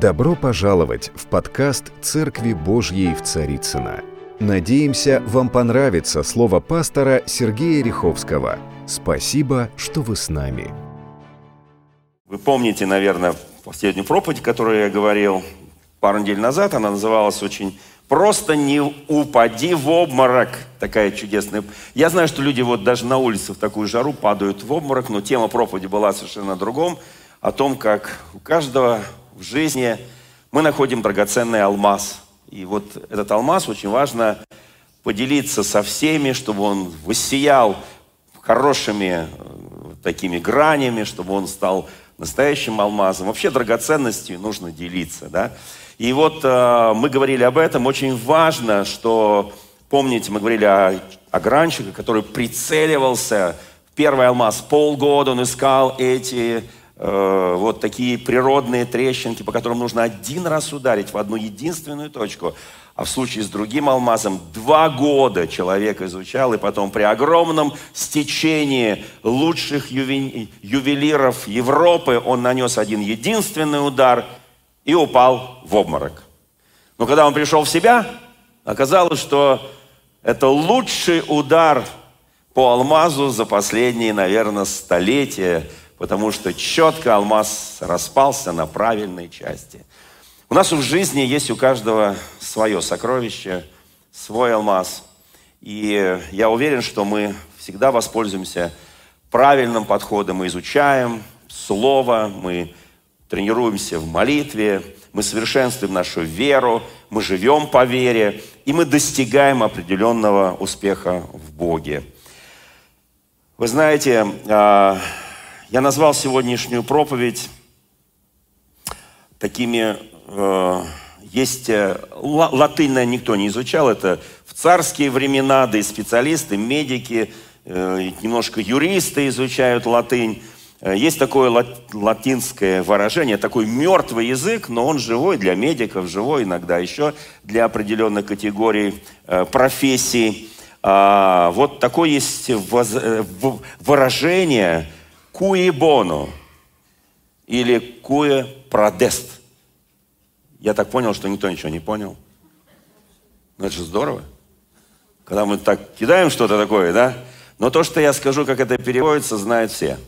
Добро пожаловать в подкаст «Церкви Божьей в Царицына. Надеемся, вам понравится слово пастора Сергея Риховского. Спасибо, что вы с нами. Вы помните, наверное, последнюю проповедь, которую я говорил пару недель назад. Она называлась очень «Просто не упади в обморок». Такая чудесная. Я знаю, что люди вот даже на улице в такую жару падают в обморок, но тема проповеди была совершенно другом. О том, как у каждого в жизни мы находим драгоценный алмаз. И вот этот алмаз очень важно поделиться со всеми, чтобы он воссиял хорошими э, такими гранями, чтобы он стал настоящим алмазом. Вообще драгоценностью нужно делиться, да. И вот э, мы говорили об этом. Очень важно, что, помните, мы говорили о, о гранчике, который прицеливался в первый алмаз. Полгода он искал эти вот такие природные трещинки, по которым нужно один раз ударить в одну единственную точку. А в случае с другим алмазом два года человек изучал, и потом при огромном стечении лучших ювелиров Европы он нанес один единственный удар и упал в обморок. Но когда он пришел в себя, оказалось, что это лучший удар по алмазу за последние, наверное, столетия – потому что четко алмаз распался на правильные части. У нас в жизни есть у каждого свое сокровище, свой алмаз. И я уверен, что мы всегда воспользуемся правильным подходом. Мы изучаем Слово, мы тренируемся в молитве, мы совершенствуем нашу веру, мы живем по вере, и мы достигаем определенного успеха в Боге. Вы знаете, а, я назвал сегодняшнюю проповедь такими... Э, есть э, латынь, никто не изучал, это в царские времена, да и специалисты, медики, э, немножко юристы изучают латынь. Э, есть такое латинское выражение, такой мертвый язык, но он живой для медиков, живой иногда еще для определенных категорий э, профессий. А, вот такое есть выражение – куе боно или куе продест. Я так понял, что никто ничего не понял. Ну, это же здорово. Когда мы так кидаем что-то такое, да? Но то, что я скажу, как это переводится, знают все.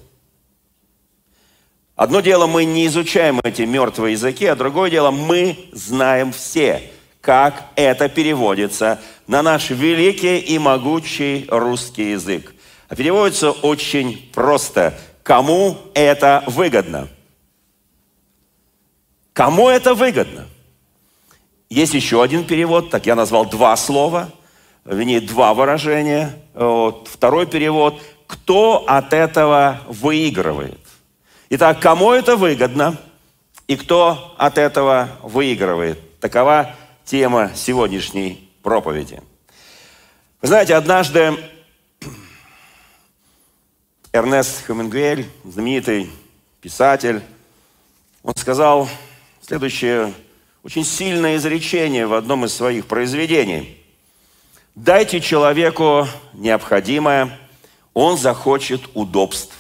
Одно дело, мы не изучаем эти мертвые языки, а другое дело, мы знаем все, как это переводится на наш великий и могучий русский язык. А переводится очень просто – Кому это выгодно? Кому это выгодно? Есть еще один перевод, так я назвал два слова, вернее, два выражения. Вот. Второй перевод – кто от этого выигрывает? Итак, кому это выгодно и кто от этого выигрывает? Такова тема сегодняшней проповеди. Вы знаете, однажды Эрнест Хемингуэль, знаменитый писатель, он сказал следующее очень сильное изречение в одном из своих произведений. «Дайте человеку необходимое, он захочет удобств.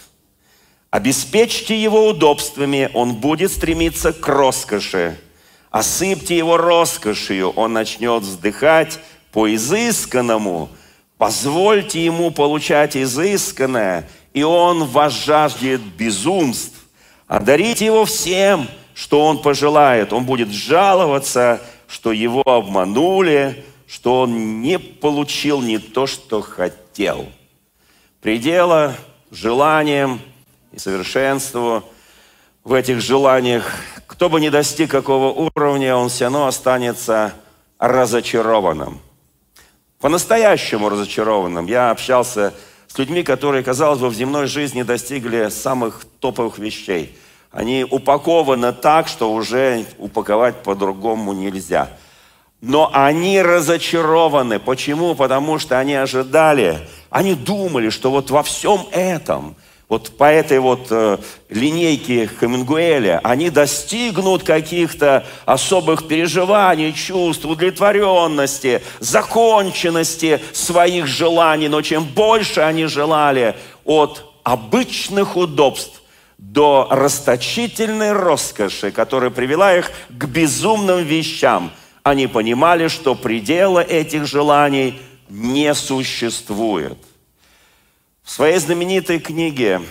Обеспечьте его удобствами, он будет стремиться к роскоши. Осыпьте его роскошью, он начнет вздыхать по изысканному. Позвольте ему получать изысканное – и он возжаждет безумств. Одарите его всем, что он пожелает. Он будет жаловаться, что его обманули, что он не получил не то, что хотел. Предела желаниям и совершенству в этих желаниях, кто бы ни достиг какого уровня, он все равно останется разочарованным. По-настоящему разочарованным. Я общался с с людьми, которые, казалось бы, в земной жизни достигли самых топовых вещей. Они упакованы так, что уже упаковать по-другому нельзя. Но они разочарованы. Почему? Потому что они ожидали, они думали, что вот во всем этом – вот по этой вот э, линейке Хемингуэля, они достигнут каких-то особых переживаний, чувств, удовлетворенности, законченности своих желаний. Но чем больше они желали от обычных удобств до расточительной роскоши, которая привела их к безумным вещам. Они понимали, что предела этих желаний не существует. В своей знаменитой книге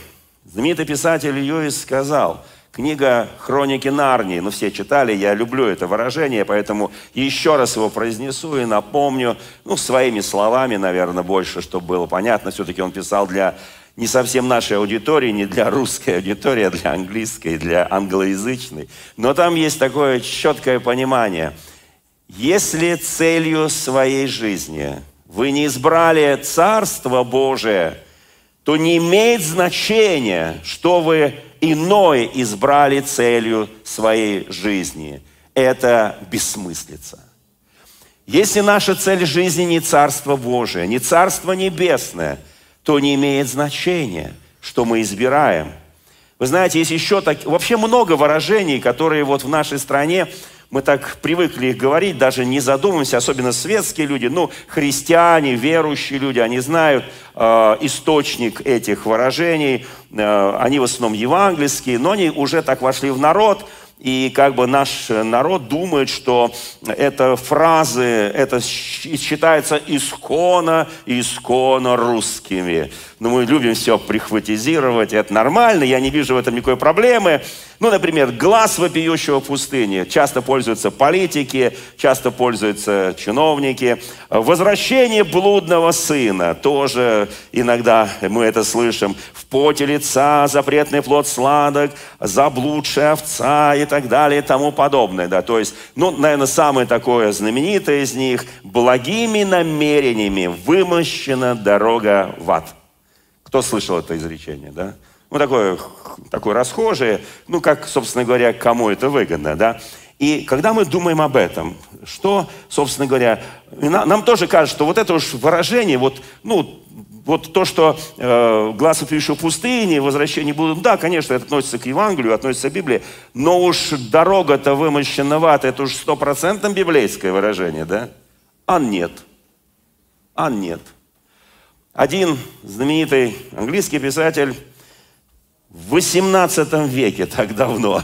знаменитый писатель Льюис сказал, книга «Хроники Нарнии», ну все читали, я люблю это выражение, поэтому еще раз его произнесу и напомню, ну своими словами, наверное, больше, чтобы было понятно, все-таки он писал для не совсем нашей аудитории, не для русской аудитории, а для английской, для англоязычной. Но там есть такое четкое понимание. Если целью своей жизни вы не избрали Царство Божие, то не имеет значения, что вы иное избрали целью своей жизни. Это бессмыслица. Если наша цель жизни не Царство Божие, не Царство Небесное – то не имеет значения, что мы избираем. Вы знаете, есть еще так, вообще много выражений, которые вот в нашей стране мы так привыкли их говорить, даже не задумываемся, особенно светские люди, ну, христиане, верующие люди, они знают э, источник этих выражений, э, они в основном евангельские, но они уже так вошли в народ, и как бы наш народ думает, что это фразы, это считается исконно, исконно русскими. Но мы любим все прихватизировать, это нормально, я не вижу в этом никакой проблемы. Ну, например, глаз вопиющего в пустыне. Часто пользуются политики, часто пользуются чиновники. Возвращение блудного сына. Тоже иногда мы это слышим. В поте лица запретный плод сладок, заблудшая овца и так далее и тому подобное. Да. То есть, ну, наверное, самое такое знаменитое из них. Благими намерениями вымощена дорога в ад. Кто слышал это изречение, да? ну, такое, такое расхожее, ну, как, собственно говоря, кому это выгодно, да. И когда мы думаем об этом, что, собственно говоря, нам тоже кажется, что вот это уж выражение, вот, ну, вот то, что э, глаз отвешу в пустыне, возвращение будут, да, конечно, это относится к Евангелию, относится к Библии, но уж дорога-то вымощена в это уж стопроцентно библейское выражение, да? А нет. А нет. Один знаменитый английский писатель в XVIII веке, так давно,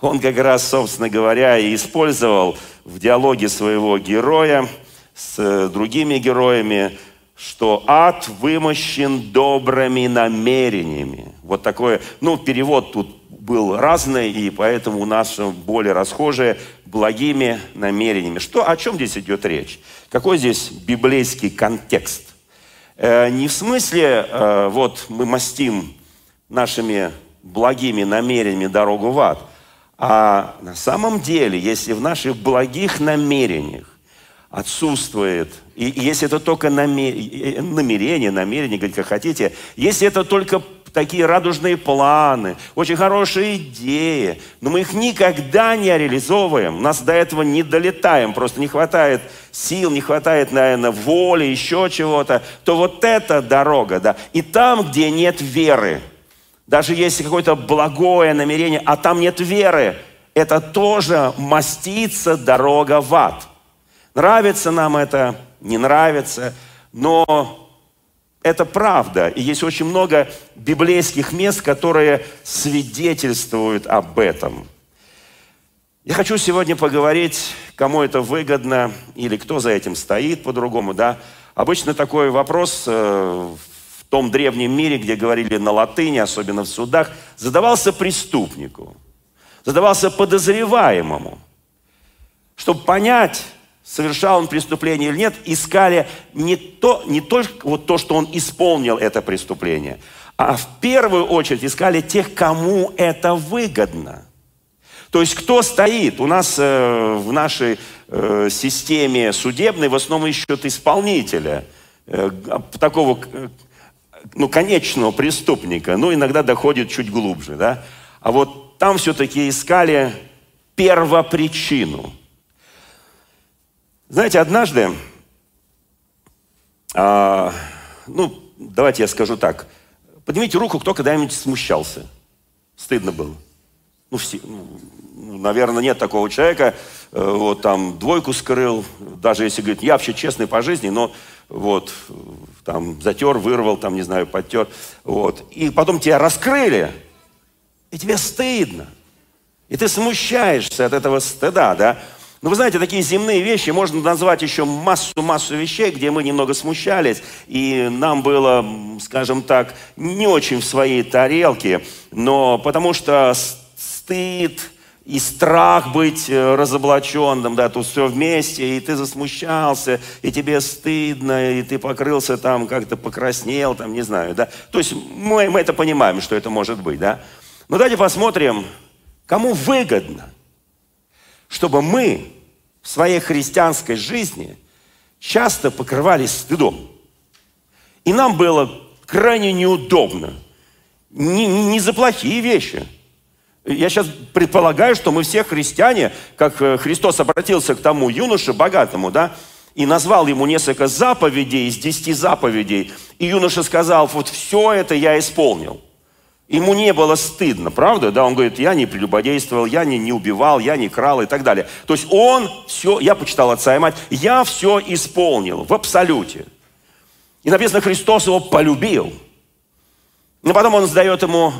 он как раз, собственно говоря, и использовал в диалоге своего героя с э, другими героями, что ад вымощен добрыми намерениями. Вот такое, ну, перевод тут был разный, и поэтому у нас более расхожее благими намерениями. Что, о чем здесь идет речь? Какой здесь библейский контекст? Э, не в смысле, э, вот мы мастим нашими благими намерениями дорогу в ад. А на самом деле, если в наших благих намерениях отсутствует, и если это только намерение, намерение, намерение, говорить как хотите, если это только такие радужные планы, очень хорошие идеи, но мы их никогда не реализовываем, нас до этого не долетаем, просто не хватает сил, не хватает, наверное, воли, еще чего-то, то вот эта дорога, да, и там, где нет веры – даже если какое-то благое намерение, а там нет веры, это тоже мастится дорога в ад. Нравится нам это, не нравится, но это правда. И есть очень много библейских мест, которые свидетельствуют об этом. Я хочу сегодня поговорить, кому это выгодно или кто за этим стоит по-другому. Да? Обычно такой вопрос э, том древнем мире, где говорили на латыни, особенно в судах, задавался преступнику, задавался подозреваемому. Чтобы понять, совершал он преступление или нет, искали не, то, не только вот то, что он исполнил это преступление, а в первую очередь искали тех, кому это выгодно. То есть кто стоит? У нас э, в нашей э, системе судебной в основном ищут исполнителя, э, такого ну, конечного преступника, но иногда доходит чуть глубже, да. А вот там все-таки искали первопричину. Знаете, однажды, а, ну, давайте я скажу так, поднимите руку, кто когда-нибудь смущался. Стыдно было. Ну, все, ну, наверное, нет такого человека, э, вот там двойку скрыл, даже если говорит, я вообще честный по жизни, но вот, там, затер, вырвал, там, не знаю, подтер, вот. И потом тебя раскрыли, И тебе стыдно. И ты смущаешься от этого стыда, да? Но вы знаете, такие земные вещи можно назвать еще массу-массу вещей, где мы немного смущались, и нам было, скажем так, не очень в своей тарелке, но потому что стыд и страх быть э, разоблаченным, да, тут все вместе, и ты засмущался, и тебе стыдно, и ты покрылся там, как-то покраснел, там, не знаю, да. То есть мы, мы это понимаем, что это может быть, да. Но давайте посмотрим, кому выгодно – чтобы мы в своей христианской жизни часто покрывались стыдом. И нам было крайне неудобно. Не, не, не за плохие вещи. Я сейчас предполагаю, что мы все христиане, как э, Христос обратился к тому юноше богатому, да, и назвал ему несколько заповедей из десяти заповедей. И юноша сказал, вот все это я исполнил. Ему не было стыдно, правда? Да, он говорит, я не прелюбодействовал, я не, не убивал, я не крал и так далее. То есть он все, я почитал отца и мать, я все исполнил в абсолюте. И написано, Христос его полюбил. Но потом он задает ему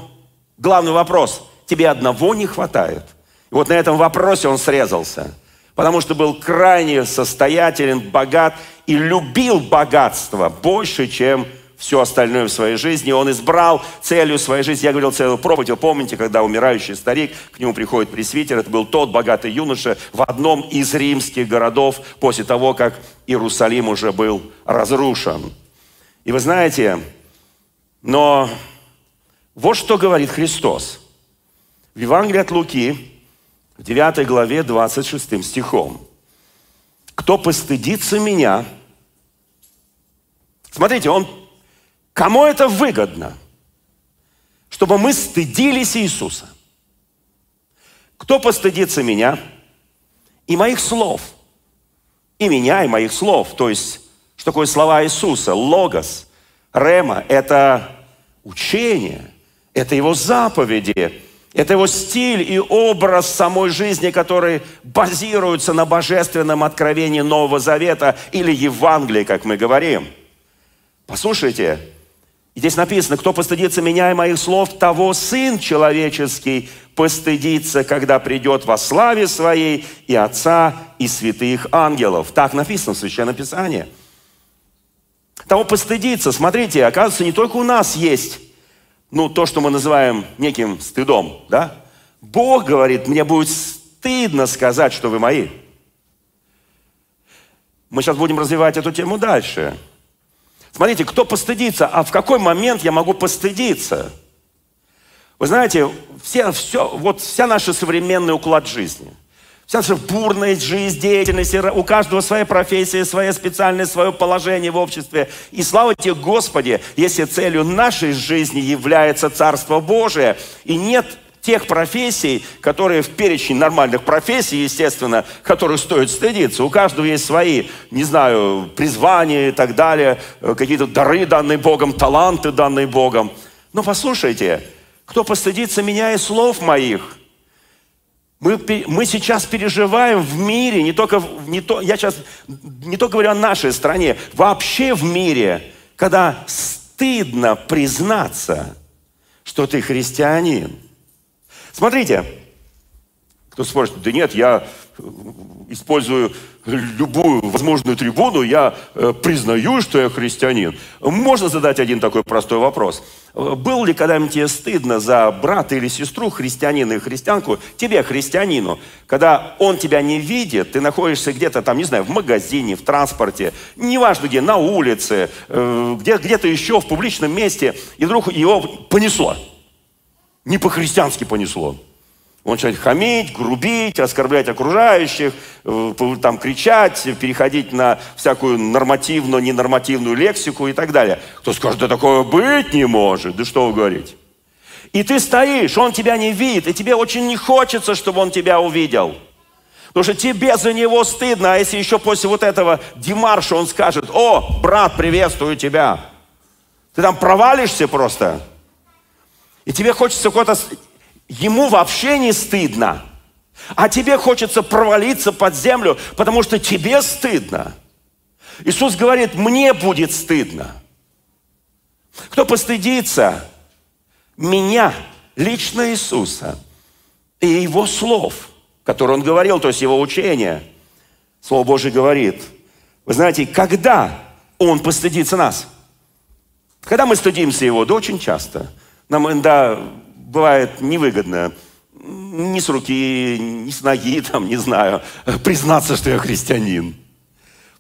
главный вопрос. Тебе одного не хватает. И вот на этом вопросе он срезался. Потому что был крайне состоятелен, богат и любил богатство больше, чем все остальное в своей жизни. Он избрал целью своей жизни. Я говорил целую проповедь. Вы помните, когда умирающий старик, к нему приходит пресвитер. Это был тот богатый юноша в одном из римских городов после того, как Иерусалим уже был разрушен. И вы знаете, но вот что говорит Христос. В Евангелии от Луки, в 9 главе, 26 стихом. «Кто постыдится меня...» Смотрите, он Кому это выгодно? Чтобы мы стыдились Иисуса. Кто постыдится меня и моих слов? И меня, и моих слов. То есть, что такое слова Иисуса? Логос, рема – это учение, это его заповеди, это его стиль и образ самой жизни, который базируется на божественном откровении Нового Завета или Евангелии, как мы говорим. Послушайте, и здесь написано, кто постыдится меня и моих слов, того Сын Человеческий постыдится, когда придет во славе Своей и Отца, и святых ангелов. Так написано в Священном Писании. Того постыдиться. Смотрите, оказывается, не только у нас есть ну, то, что мы называем неким стыдом, да? Бог говорит, мне будет стыдно сказать, что вы мои. Мы сейчас будем развивать эту тему дальше. Смотрите, кто постыдится, а в какой момент я могу постыдиться? Вы знаете, все, все, вот вся наша современный уклад жизни, вся наша бурная жизнь, деятельность, у каждого своя профессия, своя специальность, свое положение в обществе. И слава тебе, Господи, если целью нашей жизни является Царство Божие, и нет тех профессий, которые в перечень нормальных профессий, естественно, которых стоит стыдиться. У каждого есть свои, не знаю, призвания и так далее, э, какие-то дары, данные Богом, таланты, данные Богом. Но послушайте, кто постыдится меня и слов моих, мы, мы сейчас переживаем в мире, не только, не то, я сейчас не только говорю о нашей стране, вообще в мире, когда стыдно признаться, что ты христианин – Смотрите, кто спорит, да нет, я э, использую любую возможную трибуну, я э, признаю, что я христианин. Можно задать один такой простой вопрос. Был ли когда-нибудь тебе стыдно за брата или сестру, христианина и христианку, тебе, христианину, когда он тебя не видит, ты находишься где-то там, не знаю, в магазине, в транспорте, неважно где, на улице, э, где, где-то еще в публичном месте, и вдруг его понесло – не по-христиански понесло. Он начинает хамить, грубить, оскорблять окружающих, э, там кричать, переходить на всякую нормативную, ненормативную лексику и так далее. Кто скажет, да такое быть не может. Да что вы говорите? И ты стоишь, он тебя не видит, и тебе очень не хочется, чтобы он тебя увидел. Потому что тебе за него стыдно, а если еще после вот этого демарша он скажет, о, брат, приветствую тебя. Ты там провалишься просто. И тебе хочется куда-то... Ему вообще не стыдно. А тебе хочется провалиться под землю, потому что тебе стыдно. Иисус говорит, мне будет стыдно. Кто постыдится меня лично Иисуса и Его слов, которые Он говорил, то есть Его учения. Слово Божье говорит, вы знаете, когда Он постыдится нас? Когда мы стыдимся Его? Да очень часто. Нам иногда бывает невыгодно ни с руки, ни с ноги, там, не знаю, признаться, что я христианин.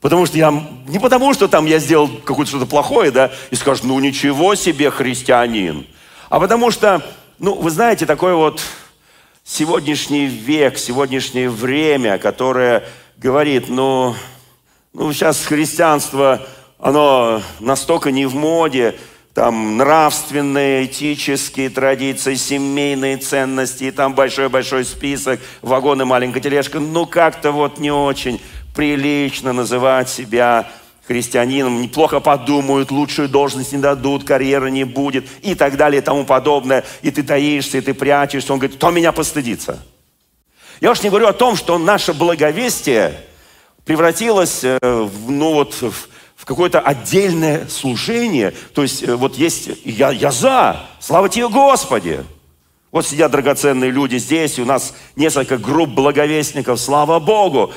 Потому что я, не потому что там я сделал какое-то что-то плохое, да, и скажут, ну ничего себе христианин. А потому что, ну, вы знаете, такой вот сегодняшний век, сегодняшнее время, которое говорит, ну, ну сейчас христианство, оно настолько не в моде, там нравственные, этические традиции, семейные ценности, и там большой-большой список, вагон и маленькая тележка. Ну, как-то вот не очень прилично называть себя христианином, неплохо подумают, лучшую должность не дадут, карьеры не будет и так далее и тому подобное. И ты таишься, и ты прячешься. Он говорит, кто меня постыдится? Я уж не говорю о том, что наше благовестие превратилось э, в, ну вот, в какое-то отдельное служение. То есть э, вот есть, я, я за, слава тебе Господи. Вот сидят драгоценные люди здесь, и у нас несколько групп благовестников, слава Богу.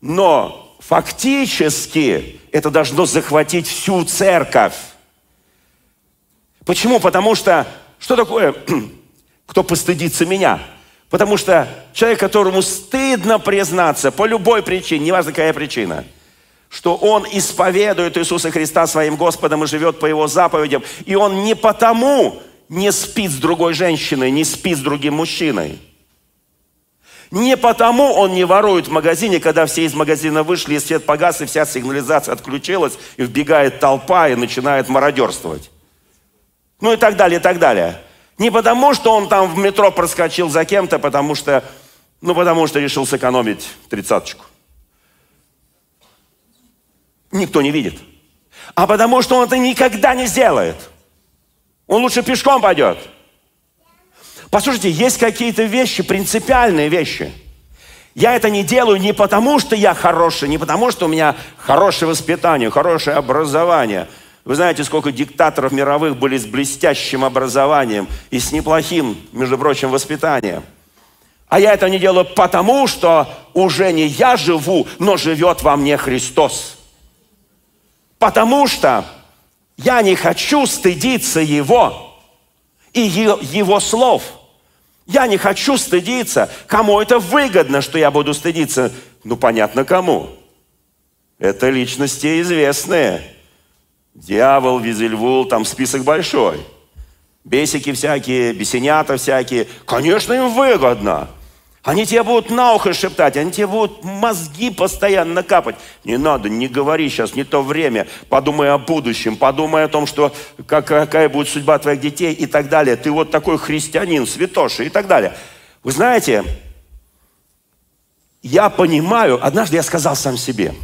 Но фактически это должно захватить всю церковь. Почему? Потому что, что такое, кто постыдится меня? Потому что человек, которому стыдно признаться по любой причине, неважно какая причина, что он исповедует Иисуса Христа своим Господом и живет по Его заповедям, и он не потому не спит с другой женщиной, не спит с другим мужчиной – не потому он не ворует в магазине, когда все из магазина вышли, и свет погас, и вся сигнализация отключилась, и вбегает толпа и начинает мародерствовать. Ну и так далее, и так далее. Не потому, что он там в метро проскочил за кем-то, потому что, ну потому что решил сэкономить тридцаточку. Никто не видит. А потому что он это никогда не сделает. Он лучше пешком пойдет. Послушайте, есть какие-то вещи, принципиальные вещи. Я это не делаю не потому, что я хороший, не потому, что у меня хорошее воспитание, хорошее образование. Вы знаете, сколько диктаторов мировых были с блестящим образованием и с неплохим, между прочим, воспитанием. А я это не делаю потому, что уже не я живу, но живет во мне Христос. Потому что я не хочу стыдиться Его и Его слов – я не хочу стыдиться. Кому это выгодно, что я буду стыдиться? Ну, понятно, кому. Это личности известные. Дьявол, Визельвул, там список большой. Бесики всякие, бесенята всякие. Конечно, им выгодно. Они тебе будут на ухо шептать, они тебе будут мозги постоянно капать. Не надо, не говори сейчас, не то время. Подумай о будущем, подумай о том, что как, какая будет судьба твоих детей и так далее. Ты вот такой христианин, святоша и так далее. Вы знаете, я понимаю, однажды я сказал сам себе,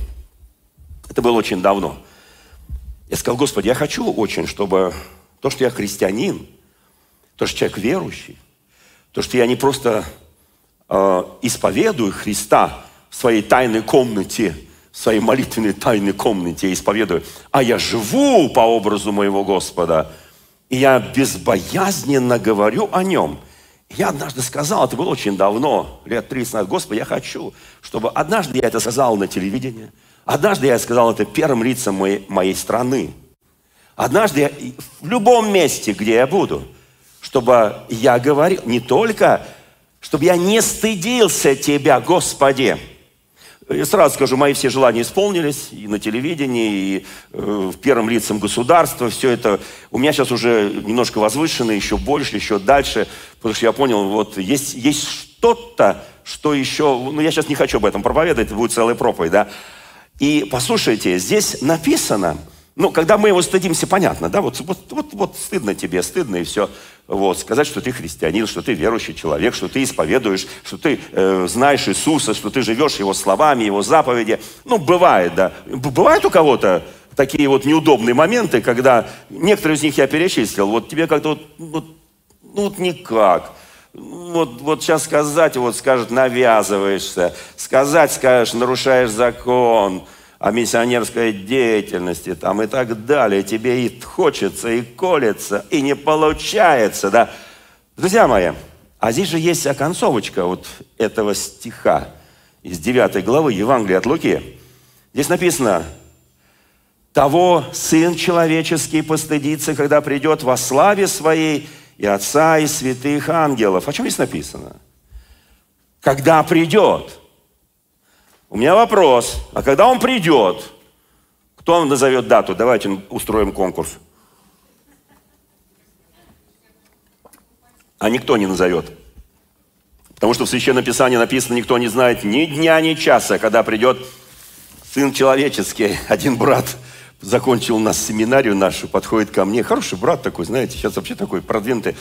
это было очень давно, я сказал, Господи, я хочу очень, чтобы то, что я христианин, то, что человек верующий, то, что я не просто э, исповедую Христа в своей тайной комнате, в своей молитвенной тайной комнате исповедую, а я живу по образу моего Господа, и я безбоязненно говорю о нем. Я однажды сказал, это было очень давно, лет 30 назад, Господи, я хочу, чтобы однажды я это сказал на телевидении, однажды я сказал это первым лицам моей, моей страны, однажды я, в любом месте, где я буду, чтобы я говорил не только чтобы я не стыдился Тебя, Господи. Я сразу скажу, мои все желания исполнились и на телевидении, и э, в первом лицам государства. Все это у меня сейчас уже немножко возвышено, еще больше, еще дальше, потому что я понял, вот есть, есть что-то, что еще... Ну, я сейчас не хочу об этом проповедовать, это будет целая проповедь, да. И послушайте, здесь написано, ну, когда мы его стыдимся, понятно, да, вот, вот, вот, вот стыдно тебе, стыдно и все. Вот, сказать, что ты христианин, что ты верующий человек, что ты исповедуешь, что ты э, знаешь Иисуса, что ты живешь Его словами, Его заповеди. Ну, бывает, да. Бывают у кого-то такие вот неудобные моменты, когда некоторые из них я перечислил, вот тебе как-то вот, вот, ну, вот никак. Вот, вот сейчас сказать, вот скажет, навязываешься. Сказать, скажешь, нарушаешь закон о миссионерской деятельности там и так далее. Тебе и хочется, и колется, и не получается, да. Друзья мои, а здесь же есть оконцовочка вот этого стиха из 9 главы Евангелия от Луки. Здесь написано, того Сын Человеческий постыдится, когда придет во славе Своей и Отца, и святых ангелов. О чем здесь написано? Когда придет. У меня вопрос. А когда Он придет, кто Он назовет дату? Давайте устроим конкурс. А никто не назовет. Потому что в Священном Писании написано, никто не знает ни дня, ни часа, когда придет Сын Человеческий. Один брат закончил у нас семинарию нашу, подходит ко мне. Хороший брат такой, знаете, сейчас вообще такой продвинутый.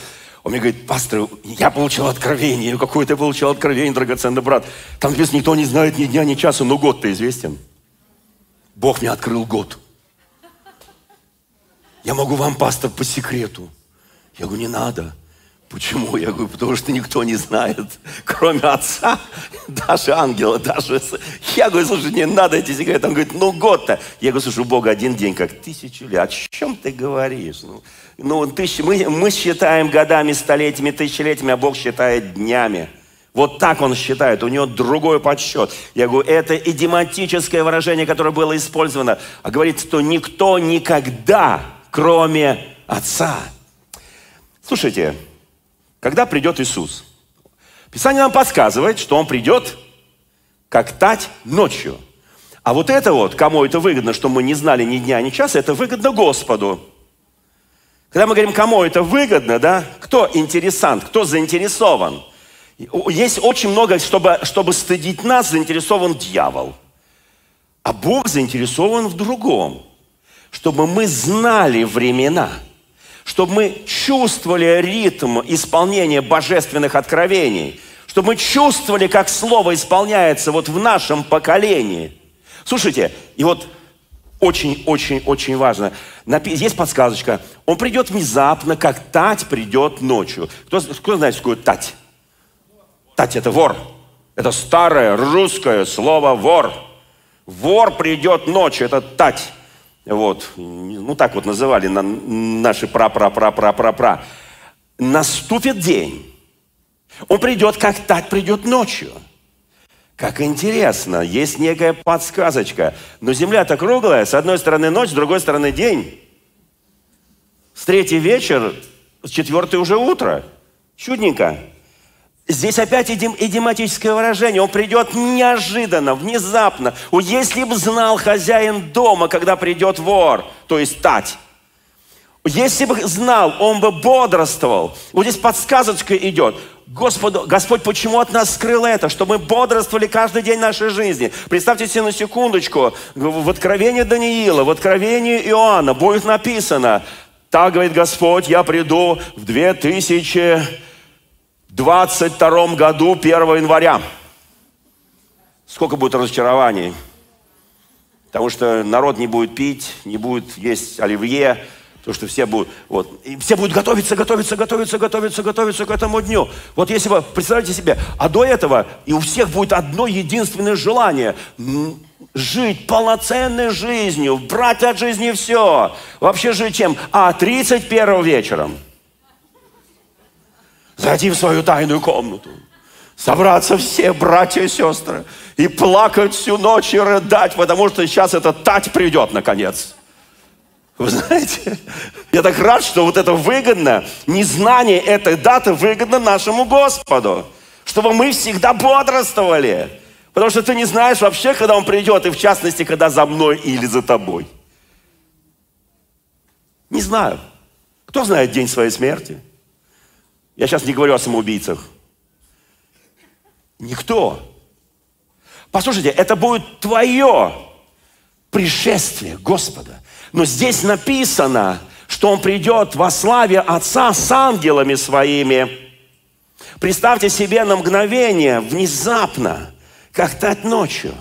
Он мне говорит, пастор, я получил откровение. Какое ты получил откровение, драгоценный брат? Там написано, никто не знает ни дня, ни часа, но год-то известен. Бог мне открыл год. Я могу вам, пастор, по секрету. Я говорю, не надо. Почему? Я говорю, потому что никто не знает, кроме отца, даже ангела, даже... Я говорю, слушай, не надо эти секреты. Он говорит, ну год-то. Я говорю, слушай, у Бога один день, как тысячу лет. О чем ты говоришь? Ну, ну тысяч... мы, мы считаем годами, столетиями, тысячелетиями, а Бог считает днями. Вот так он считает, у него другой подсчет. Я говорю, это идиоматическое выражение, которое было использовано. А говорит, что никто никогда, кроме Отца. Слушайте, когда придет Иисус. Писание нам подсказывает, что Он придет, как тать ночью. А вот это вот, кому это выгодно, что мы не знали ни дня, ни часа, это выгодно Господу. Когда мы говорим, кому это выгодно, да, кто интересант, кто заинтересован. Есть очень много, чтобы, чтобы стыдить нас, заинтересован дьявол. А Бог заинтересован в другом. Чтобы мы знали времена – чтобы мы чувствовали ритм исполнения божественных откровений, чтобы мы чувствовали, как Слово исполняется вот в нашем поколении. Слушайте, и вот очень-очень-очень важно. Есть подсказочка. Он придет внезапно, как тать придет ночью. Кто, кто знает, что такое тать? Тать – это вор. Это старое русское слово «вор». Вор придет ночью, это тать. Вот, ну так вот называли на, наши пра-пра-пра-пра-пра-пра. Наступит день. Он придет, как так придет ночью. Как интересно, есть некая подсказочка. Но земля-то круглая, с одной стороны ночь, с другой стороны день. С третий вечер, с четвертый уже утро. Чудненько. Здесь опять идиоматическое выражение. Он придет неожиданно, внезапно. Если бы знал хозяин дома, когда придет вор, то есть тать. Если бы знал, он бы бодрствовал. Вот здесь подсказочка идет. Господу, Господь почему от нас скрыл это? Чтобы мы бодрствовали каждый день нашей жизни. Представьте себе на секундочку, в Откровении Даниила, в Откровении Иоанна будет написано, так говорит Господь, я приду в 2000 22 году, 1 января. Сколько будет разочарований? Потому что народ не будет пить, не будет есть оливье, то что все будут, вот, и все будут готовиться, готовиться, готовиться, готовиться, готовиться к этому дню. Вот если вы, представьте себе, а до этого и у всех будет одно единственное желание – жить полноценной жизнью, брать от жизни все. Вообще жить чем? А 31 вечером – зайти в свою тайную комнату, собраться все братья и сестры и плакать всю ночь и рыдать, потому что сейчас эта тать придет наконец. Вы знаете, я так рад, что вот это выгодно, незнание этой даты выгодно нашему Господу, чтобы мы всегда бодрствовали. Потому что ты не знаешь вообще, когда Он придет, и в частности, когда за мной или за тобой. Не знаю. Кто знает день своей смерти? Я сейчас не говорю о самоубийцах. Никто. Послушайте, это будет твое пришествие Господа. Но здесь написано, что Он придет во славе Отца с ангелами своими. Представьте себе на мгновение, внезапно, как тать ночью,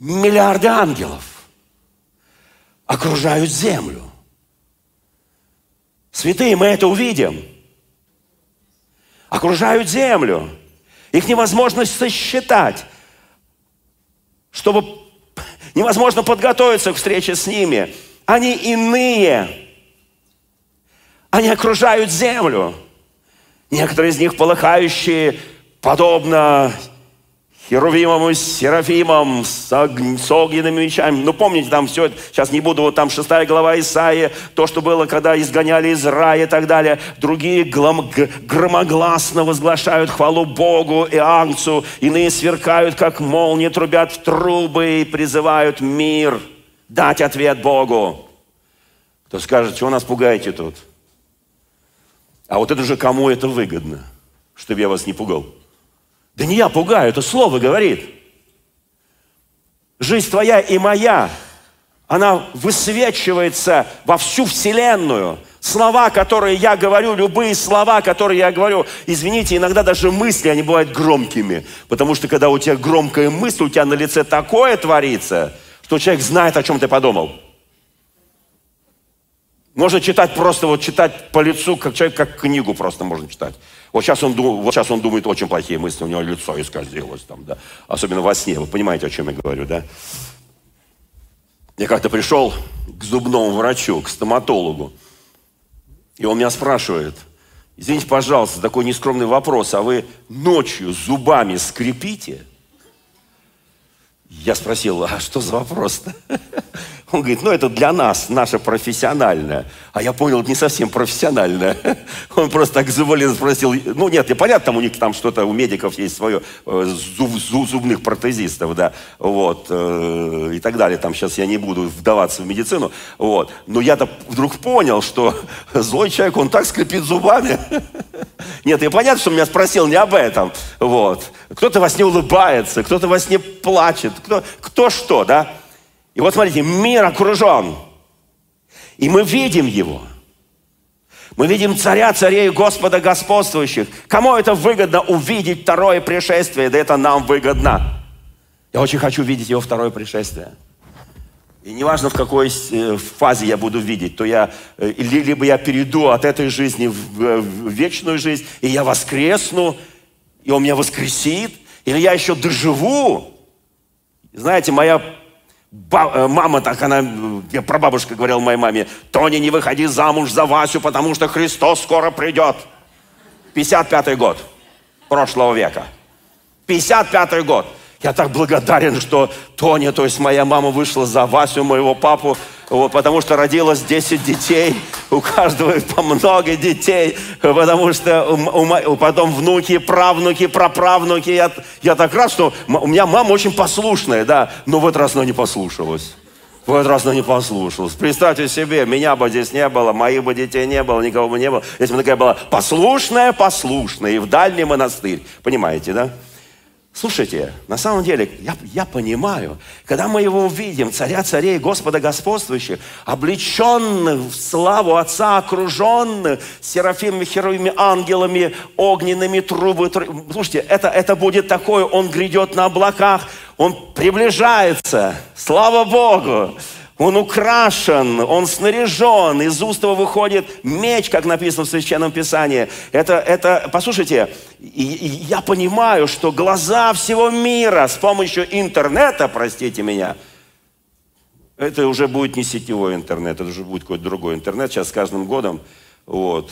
миллиарды ангелов окружают землю. Святые, мы это увидим – окружают землю. Их невозможно сосчитать, чтобы невозможно подготовиться к встрече с ними. Они иные. Они окружают землю. Некоторые из них полыхающие, подобно Херувимом и Серафимом с, огн, с огненными мечами. Ну, помните, там все, сейчас не буду, вот там шестая глава Исаии, то, что было, когда изгоняли из рая и так далее. Другие глом, громогласно возглашают хвалу Богу и Ангцу. Иные сверкают, как молнии, трубят в трубы и призывают мир дать ответ Богу. Кто скажет, чего нас пугаете тут? А вот это же кому это выгодно, чтобы я вас не пугал? Да не я пугаю, это слово говорит. Жизнь твоя и моя, она высвечивается во всю вселенную. Слова, которые я говорю, любые слова, которые я говорю, извините, иногда даже мысли, они бывают громкими. Потому что когда у тебя громкая мысль, у тебя на лице такое творится, что человек знает, о чем ты подумал. Можно читать просто, вот читать по лицу, как человек, как книгу просто можно читать. Вот сейчас он, вот сейчас он думает очень плохие мысли, у него лицо исказилось там, да. Особенно во сне, вы понимаете, о чем я говорю, да. Я как-то пришел к зубному врачу, к стоматологу, и он меня спрашивает, извините, пожалуйста, такой нескромный вопрос, а вы ночью зубами скрипите? Я спросил, а что за вопрос-то? Он говорит, ну это для нас, наше профессиональное. А я понял, не совсем профессиональное. Он просто так завалил, спросил, ну нет, понятно, там у них там что-то, у медиков есть свое, э, зуб, зуб, зубных протезистов, да, вот, э, и так далее. Там сейчас я не буду вдаваться в медицину, вот. Но я-то вдруг понял, что злой человек, он так скрипит зубами. Нет, я понятно, что меня спросил не об этом, вот. Кто-то во сне улыбается, кто-то во сне плачет, кто, кто что, да. И вот смотрите, мир окружен. И мы видим его. Мы видим царя царей Господа господствующих. Кому это выгодно увидеть второе пришествие? Да это нам выгодно. Я очень хочу видеть его второе пришествие. И неважно, в какой э, фазе я буду видеть, то я, э, либо я перейду от этой жизни в вечную жизнь, и я воскресну, и он меня воскресит, или я еще доживу. Знаете, моя Э, мама так, она, я прабабушка говорила моей маме, Тони, не выходи замуж за Васю, потому что Христос скоро придет. 55 год прошлого века. 55 год. Я так благодарен, что Тоня, то есть моя мама вышла за Васю, моего папу, вот, потому что родилось 10 детей, у каждого по много детей, потому что у, у, потом внуки, правнуки, праправнуки. Я, я так рад, что у меня мама очень послушная, да, но в этот раз она не послушалась. В этот раз она не послушалась. Представьте себе, меня бы здесь не было, моих бы детей не было, никого бы не было. Если бы такая была послушная, послушная, и в дальний монастырь. Понимаете, да? Слушайте, на самом деле, я, я понимаю, когда мы его увидим, царя царей, Господа господствующих, облеченных в славу Отца, окруженных серафимами, херовыми, ангелами, огненными трубы. трубы. Слушайте, это, это будет такое, он грядет на облаках, он приближается, слава Богу. Он украшен, он снаряжен, из уст его выходит меч, как написано в Священном Писании. Это, это послушайте, я понимаю, что глаза всего мира с помощью интернета, простите меня, это уже будет не сетевой интернет, это уже будет какой-то другой интернет. Сейчас с каждым годом, вот,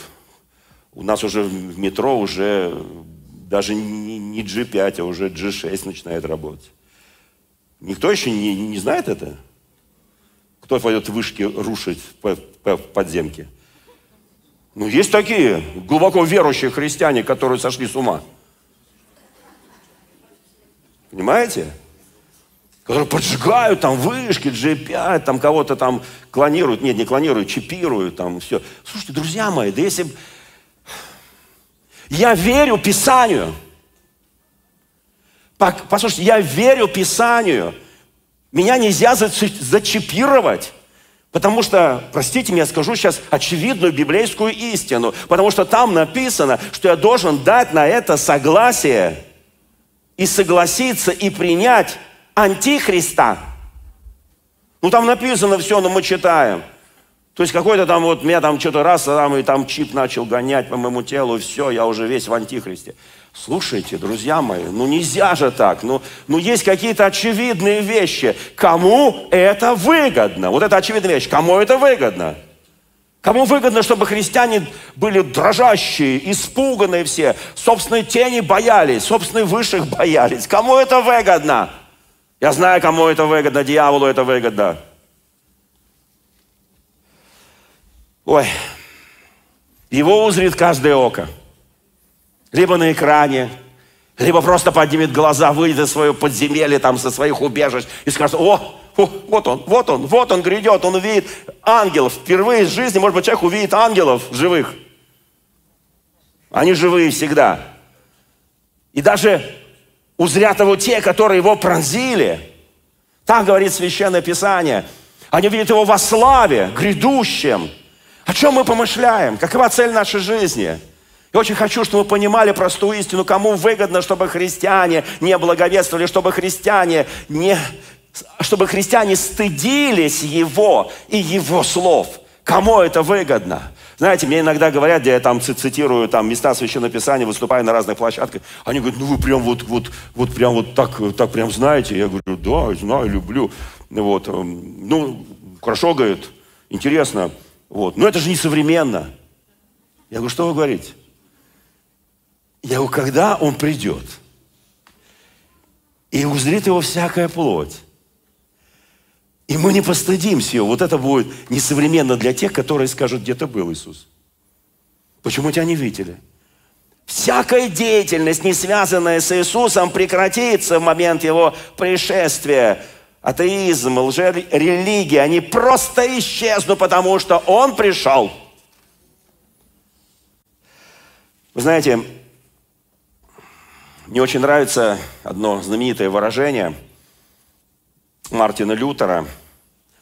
у нас уже в метро уже даже не G5, а уже G6 начинает работать. Никто еще не, не знает это? Кто пойдет вышки рушить по, по подземке? Ну, есть такие глубоко верующие христиане, которые сошли с ума. Понимаете? Которые поджигают там вышки, G5, там кого-то там клонируют. Нет, не клонируют, чипируют там все. Слушайте, друзья мои, да если... Я верю Писанию. Послушайте, я верю Писанию. Меня нельзя зачипировать. Потому что, простите меня, скажу сейчас очевидную библейскую истину. Потому что там написано, что я должен дать на это согласие и согласиться и принять антихриста. Ну там написано все, но мы читаем. То есть какой-то там вот, меня там что-то раз, там, и там чип начал гонять по моему телу, и все, я уже весь в антихристе. Слушайте, друзья мои, ну нельзя же так. Ну, ну есть какие-то очевидные вещи. Кому это выгодно? Вот это очевидная вещь. Кому это выгодно? Кому выгодно, чтобы христиане были дрожащие, испуганные все, собственной тени боялись, собственных высших боялись? Кому это выгодно? Я знаю, кому это выгодно, дьяволу это выгодно. Ой, его узрит каждое око. Либо на экране, либо просто поднимет глаза, выйдет из своего подземелья, там, со своих убежищ и скажет, о, о, вот он, вот он, вот он грядет, он увидит ангелов. Впервые в жизни, может быть, человек увидит ангелов живых. Они живые всегда. И даже узрят его те, которые его пронзили. Так говорит Священное Писание. Они видят его во славе, грядущем. О чем мы помышляем? Какова цель нашей жизни? Я очень хочу, чтобы вы понимали простую истину, кому выгодно, чтобы христиане не благовествовали, чтобы христиане не, чтобы христиане стыдились Его и Его слов. Кому это выгодно? Знаете, мне иногда говорят, где я там цитирую там, места Священного Писания, выступаю на разных площадках, они говорят, ну вы прям вот, вот, вот прям вот так, так прям знаете. Я говорю, да, знаю, люблю. Вот. Эм, ну, хорошо, говорит, интересно. Вот. Но это же не современно. Я говорю, что вы говорите? Я говорю, когда он придет, и узрит его всякая плоть, и мы не постыдимся его. Вот это будет несовременно для тех, которые скажут, где-то был Иисус. Почему тебя не видели? Всякая деятельность, не связанная с Иисусом, прекратится в момент Его пришествия. Атеизм, лжерелигия, они просто исчезнут, потому что Он пришел. Вы знаете, мне очень нравится одно знаменитое выражение – Мартина Лютера.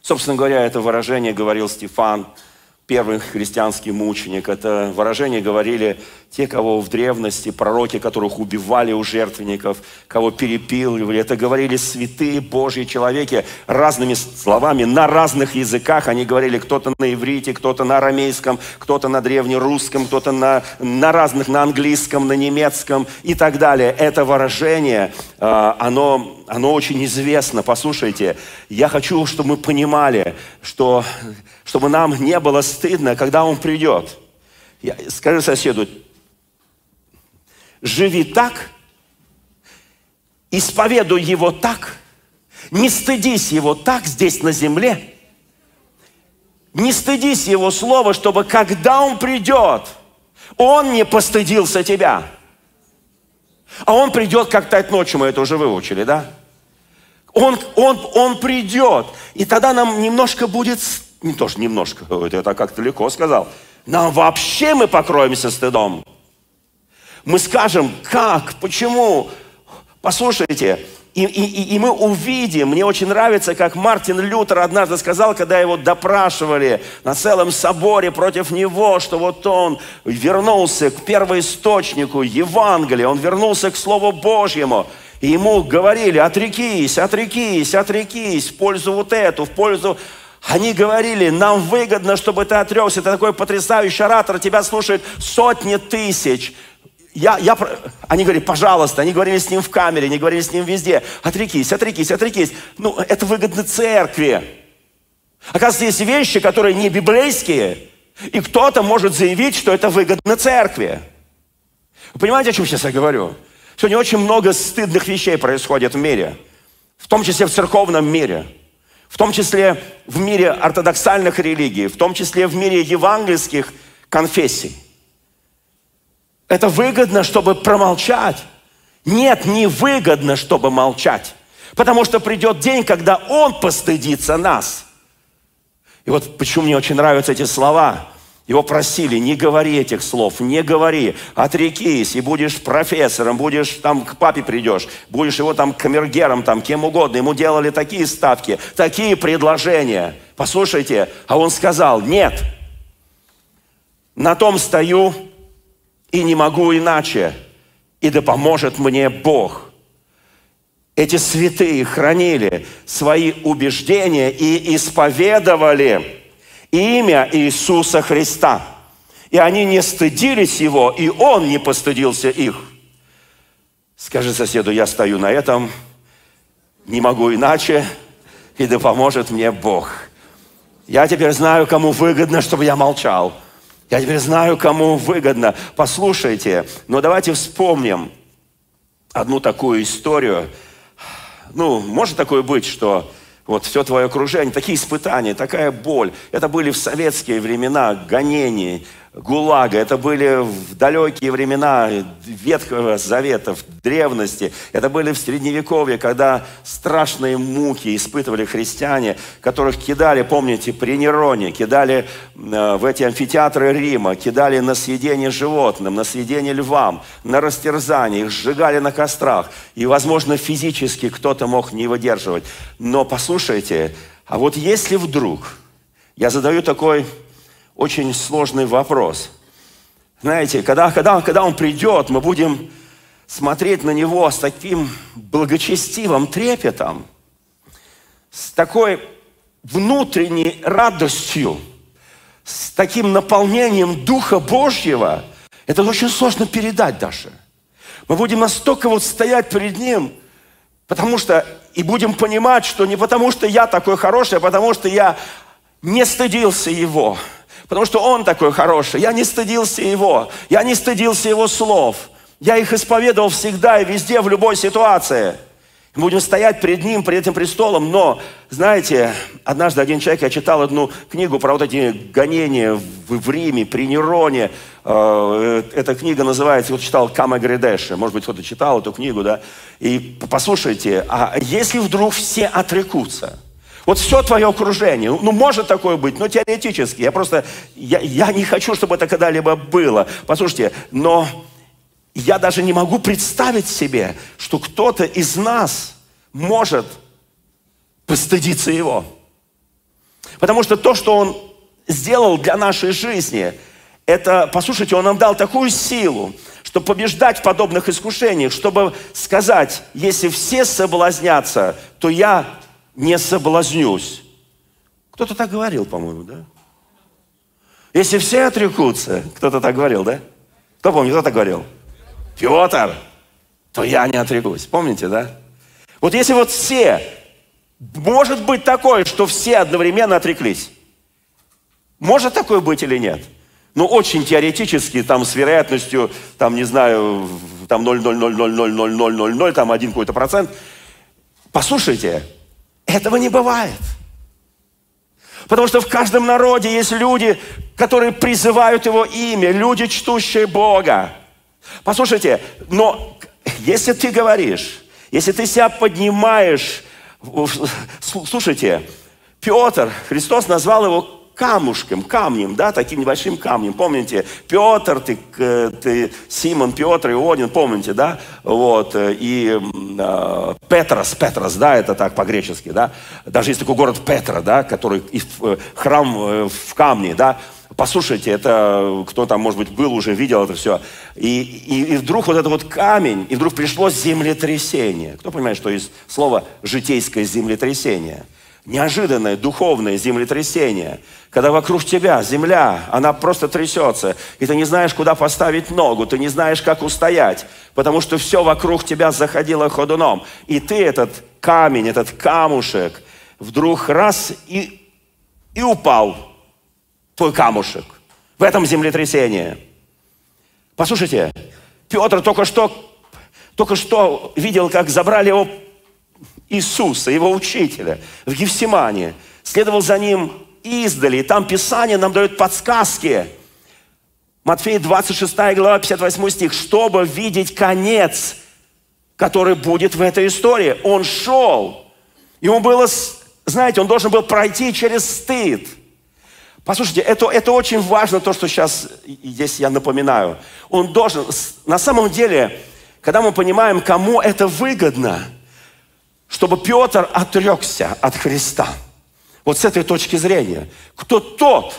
Собственно говоря, это выражение говорил Стефан – первый христианский мученик. Это выражение говорили те, кого в древности, пророки, которых убивали у жертвенников, кого перепиливали. Это говорили святые Божьи человеки разными словами, на разных языках. Они говорили кто-то на иврите, кто-то на арамейском, кто-то на древнерусском, кто-то на, на разных, на английском, на немецком и так далее. Это выражение, а, оно, оно очень известно. Послушайте, я хочу, чтобы мы понимали, что чтобы нам не было стыдно, когда Он придет. Я, скажи соседу, живи так, исповедуй Его так, не стыдись Его так здесь на земле, не стыдись Его слова, чтобы когда Он придет, Он не постыдился тебя. А Он придет, как тать ночью, мы это уже выучили, да? Он, он, он придет, и тогда нам немножко будет не то, что немножко, это как-то легко сказал. Нам вообще мы покроемся стыдом. Мы скажем, как, почему? Послушайте, и, и, и мы увидим, мне очень нравится, как Мартин Лютер однажды сказал, когда его допрашивали на целом соборе против него, что вот он вернулся к первоисточнику Евангелия, он вернулся к Слову Божьему. И ему говорили, отрекись, отрекись, отрекись, в пользу вот эту, в пользу они говорили, нам выгодно, чтобы ты отрекся, ты такой потрясающий оратор, тебя слушают сотни тысяч. Я, я, они говорили, пожалуйста, они говорили с ним в камере, они говорили с ним везде. Отрекись, отрекись, отрекись. Ну, это выгодно церкви. Оказывается, есть вещи, которые не библейские, и кто-то может заявить, что это выгодно церкви. Вы понимаете, о чем сейчас я говорю? Сегодня очень много стыдных вещей происходит в мире, в том числе в церковном мире – в том числе в мире ортодоксальных религий, в том числе в мире евангельских конфессий. Это выгодно, чтобы промолчать. Нет, не выгодно, чтобы молчать. Потому что придет день, когда Он постыдится нас. И вот почему мне очень нравятся эти слова. Его просили, не говори этих слов, не говори, отрекись, и будешь профессором, будешь там к папе придешь, будешь его там камергером, там кем угодно. Ему делали такие ставки, такие предложения. Послушайте, а он сказал, нет, на том стою и не могу иначе, и да поможет мне Бог. Эти святые хранили свои убеждения и исповедовали имя Иисуса Христа. И они не стыдились Его, и Он не постыдился их. Скажи соседу, я стою на этом, не могу иначе, и да поможет мне Бог. Я теперь знаю, кому выгодно, чтобы я молчал. Я теперь знаю, кому выгодно. Послушайте, но давайте вспомним одну такую историю. Ну, может такое быть, что вот все твое окружение, такие испытания, такая боль. Это были в советские времена гонения, ГУЛАГа. Это были в далекие времена Ветхого Завета, в древности. Это были в Средневековье, когда страшные муки испытывали христиане, которых кидали, помните, при Нероне, кидали э, в эти амфитеатры Рима, кидали на съедение животным, на съедение львам, на растерзание, их сжигали на кострах. И, возможно, физически кто-то мог не выдерживать. Но послушайте, а вот если вдруг, я задаю такой очень сложный вопрос. Знаете, когда, когда, когда он придет, мы будем смотреть на него с таким благочестивым трепетом, с такой внутренней радостью, с таким наполнением Духа Божьего, это очень сложно передать даже. Мы будем настолько вот стоять перед Ним, потому что и будем понимать, что не потому, что я такой хороший, а потому, что я не стыдился Его, Потому что Он такой хороший. Я не стыдился Его. Я не стыдился Его слов. Я их исповедовал всегда и везде, в любой ситуации. Будем стоять перед Ним, перед этим престолом. Но, знаете, однажды один человек, я читал одну книгу про вот эти гонения в, в Риме, при Нероне. Э, эта книга называется, вот читал Кама Гридеши. Может быть, кто-то читал эту книгу, да? И послушайте, а если вдруг все отрекутся – вот все твое окружение, ну, может такое быть, но теоретически. Я просто, я, я не хочу, чтобы это когда-либо было. Послушайте, но я даже не могу представить себе, что кто-то из нас может постыдиться его. Потому что то, что он сделал для нашей жизни, это, послушайте, он нам дал такую силу, чтобы побеждать в подобных искушениях, чтобы сказать, если все соблазнятся, то я не соблазнюсь. Кто-то так говорил, по-моему, да? Если все отрекутся, кто-то так говорил, да? Кто помнит, кто так говорил? Петр, то я не отрекусь. Помните, да? Вот если вот все, может быть такое, что все одновременно отреклись. Может такое быть или нет? Ну, очень теоретически, там с вероятностью, там, не знаю, там 0,0000000, там один какой-то процент. Послушайте, этого не бывает. Потому что в каждом народе есть люди, которые призывают Его имя, люди, чтущие Бога. Послушайте, но если ты говоришь, если ты себя поднимаешь, слушайте, Петр, Христос назвал его камушком, камнем, да, таким небольшим камнем. Помните, Петр, ты, ты Симон, Петр, Ионин, помните, да, вот, и э, Петрос, Петрос, да, это так по-гречески, да, даже есть такой город Петра, да, который и э, храм э, в камне, да, Послушайте, это кто там, может быть, был уже, видел это все. И, и, и вдруг вот этот вот камень, и вдруг пришло землетрясение. Кто понимает, что есть слово «житейское землетрясение»? Неожиданное духовное землетрясение, когда вокруг тебя земля, она просто трясется, и ты не знаешь, куда поставить ногу, ты не знаешь, как устоять, потому что все вокруг тебя заходило ходуном. И ты этот камень, этот камушек, вдруг раз и, и упал, твой камушек, в этом землетрясении. Послушайте, Петр только что, только что видел, как забрали его Иисуса, его учителя, в Гефсимане, следовал за ним издали. И там Писание нам дает подсказки. Матфея 26 глава, 58 стих. Чтобы видеть конец, который будет в этой истории. Он шел. Ему было, знаете, он должен был пройти через стыд. Послушайте, это, это очень важно, то, что сейчас здесь я напоминаю. Он должен, на самом деле, когда мы понимаем, кому это выгодно – чтобы Петр отрекся от Христа. Вот с этой точки зрения. Кто тот,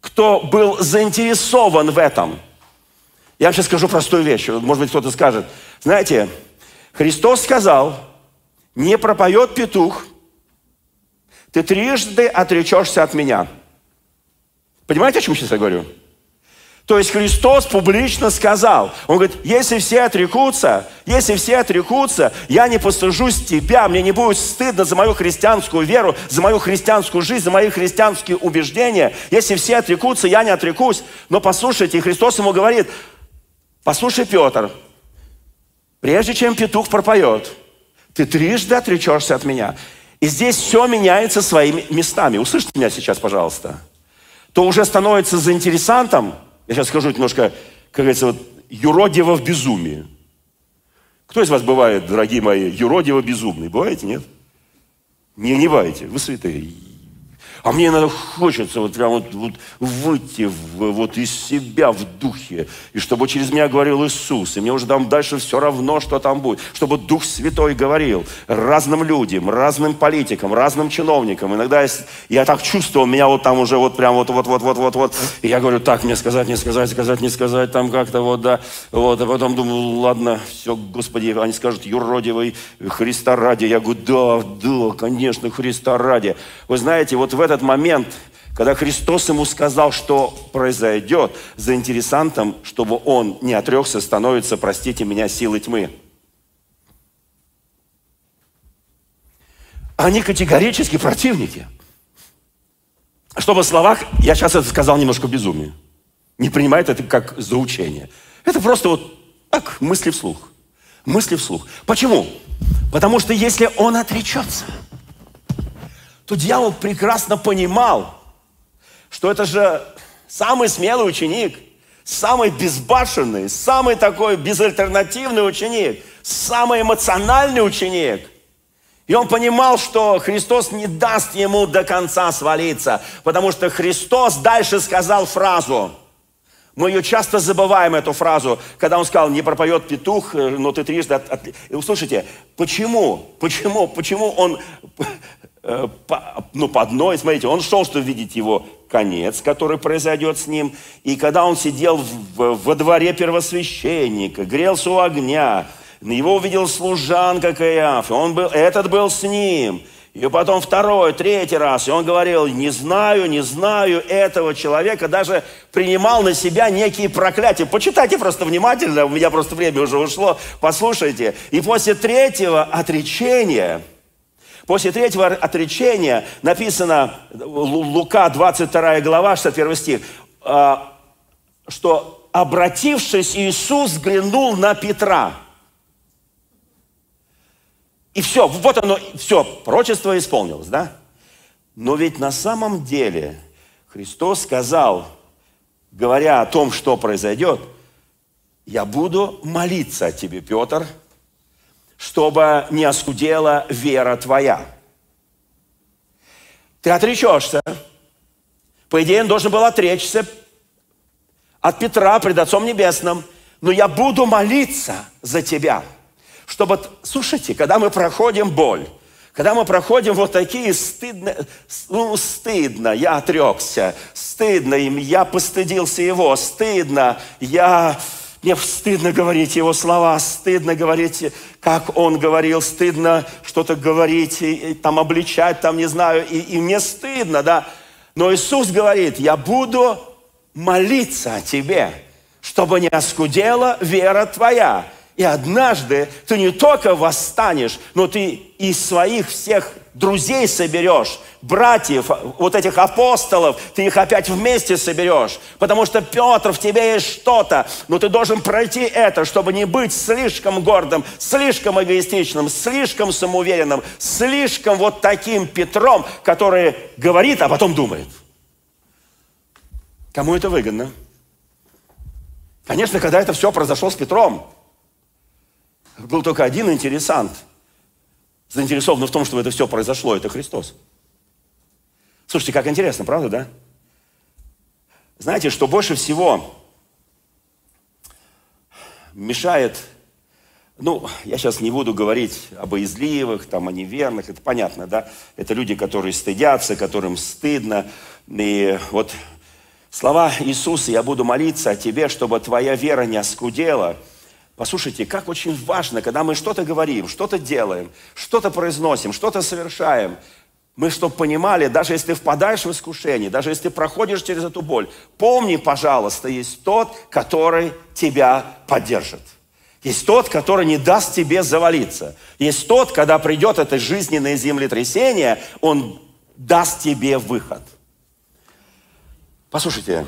кто был заинтересован в этом? Я вам сейчас скажу простую вещь. Может быть, кто-то скажет. Знаете, Христос сказал, не пропоет петух, ты трижды отречешься от меня. Понимаете, о чем сейчас я говорю? То есть Христос публично сказал, Он говорит, если все отрекутся, если все отрекутся, я не постыжусь тебя, мне не будет стыдно за мою христианскую веру, за мою христианскую жизнь, за мои христианские убеждения. Если все отрекутся, я не отрекусь. Но послушайте, Христос ему говорит, послушай, Петр, прежде чем петух пропоет, ты трижды отречешься от меня. И здесь все меняется своими местами. Услышьте меня сейчас, пожалуйста. То уже становится заинтересантом, я сейчас скажу немножко, как говорится, вот, юродиво в безумии. Кто из вас бывает, дорогие мои, юродиво безумный? Бываете, нет? Не, не бываете, вы святые. А мне иногда хочется вот прям вот, вот выйти в, вот из себя в духе, и чтобы через меня говорил Иисус, и мне уже там дальше все равно, что там будет, чтобы Дух Святой говорил разным людям, разным политикам, разным чиновникам. Иногда я, я так чувствовал, меня вот там уже вот прям вот, вот, вот, вот, вот, вот, и я говорю, так, мне сказать, не сказать, сказать, не сказать, там как-то вот, да, вот, а потом думаю, ладно, все, Господи, они скажут, юродивый, Христа ради. Я говорю, да, да, конечно, Христа ради. Вы знаете, вот в этот момент, когда Христос ему сказал, что произойдет, за интересантом, чтобы он не отрекся, становится, простите меня, силы тьмы. Они категорически противники. Чтобы в словах, я сейчас это сказал немножко безумие. Не принимает это как заучение. Это просто вот так, мысли вслух. Мысли вслух. Почему? Потому что если он отречется – то дьявол прекрасно понимал, что это же самый смелый ученик, самый безбашенный, самый такой безальтернативный ученик, самый эмоциональный ученик. И он понимал, что Христос не даст ему до конца свалиться, потому что Христос дальше сказал фразу. Мы ее часто забываем, эту фразу, когда он сказал, не пропоет петух, э, но ты трижды... От... от... Услышите, почему? Почему? Почему он Э, по, ну, по одной, смотрите, он шел, чтобы видеть его конец, который произойдет с ним. И когда он сидел в, во дворе первосвященника, грелся у огня, его увидел служанка Каиаф, он был, этот был с ним. И потом второй, третий раз, и он говорил, не знаю, не знаю этого человека, даже принимал на себя некие проклятия. Почитайте просто внимательно, у меня просто время уже ушло, послушайте. И после третьего отречения – После третьего отречения написано, Лука, 22 глава, 61 стих, а, что обратившись, Иисус взглянул на Петра. И все, вот оно, все, прочество исполнилось, да? Но ведь на самом деле Христос сказал, говоря о том, что произойдет, я буду молиться о тебе, Петр, чтобы не оскудела вера твоя. Ты отречешься. По идее, он должен был отречься от Петра пред Отцом Небесным. Но я буду молиться за тебя. Чтобы, слушайте, когда мы проходим боль, когда мы проходим вот такие стыдно, ну, стыдно, я отрекся, стыдно я постыдился его, стыдно, я мне стыдно говорить его слова, стыдно говорить, как он говорил, стыдно что-то говорить, и, и, там обличать, там не знаю, и, и мне стыдно, да. Но Иисус говорит, я буду молиться о тебе, чтобы не оскудела вера твоя. И однажды ты не только восстанешь, но ты из своих всех друзей соберешь, братьев, вот этих апостолов, ты их опять вместе соберешь. Потому что, Петр, в тебе есть что-то, но ты должен пройти это, чтобы не быть слишком гордым, слишком эгоистичным, слишком самоуверенным, слишком вот таким Петром, который говорит, а потом думает. Кому это выгодно? Конечно, когда это все произошло с Петром, был только один интересант – заинтересованы в том, чтобы это все произошло, это Христос. Слушайте, как интересно, правда, да? Знаете, что больше всего мешает, ну, я сейчас не буду говорить об боязливых, там, о неверных, это понятно, да? Это люди, которые стыдятся, которым стыдно. И вот слова Иисуса, я буду молиться о тебе, чтобы твоя вера не оскудела – Послушайте, как очень важно, когда мы что-то говорим, что-то делаем, что-то произносим, что-то совершаем, Мы, чтобы понимали, даже если впадаешь в искушение, даже если проходишь через эту боль, помни, пожалуйста, есть тот, который тебя поддержит. Есть тот, который не даст тебе завалиться. Есть тот, когда придет это жизненное землетрясение, он даст тебе выход. Послушайте,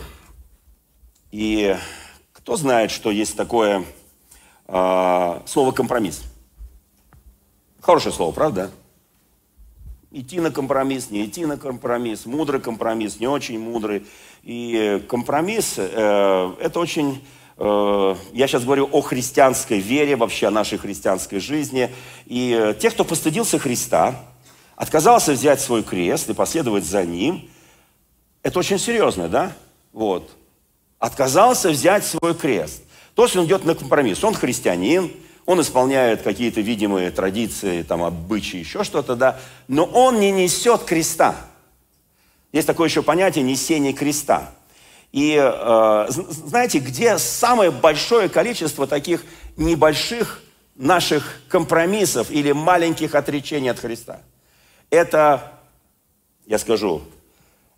и кто знает, что есть такое слово компромисс? Хорошее слово, правда? Идти на компромисс, не идти на компромисс, мудрый компромисс, не очень мудрый. И компромисс э, это очень Э, я сейчас говорю о христианской вере, вообще о нашей христианской жизни. И э, те, кто постыдился Христа, отказался взять свой крест и последовать за Ним, это очень серьезно, да? Вот. Отказался взять свой крест. То есть он идет на компромисс. Он христианин, он исполняет какие-то видимые традиции, там, обычаи, еще что-то, да, но он не несет креста. Есть такое еще понятие несение креста. И э, знаете, где самое большое количество таких небольших наших компромиссов или маленьких отречений от Христа? Это, я скажу,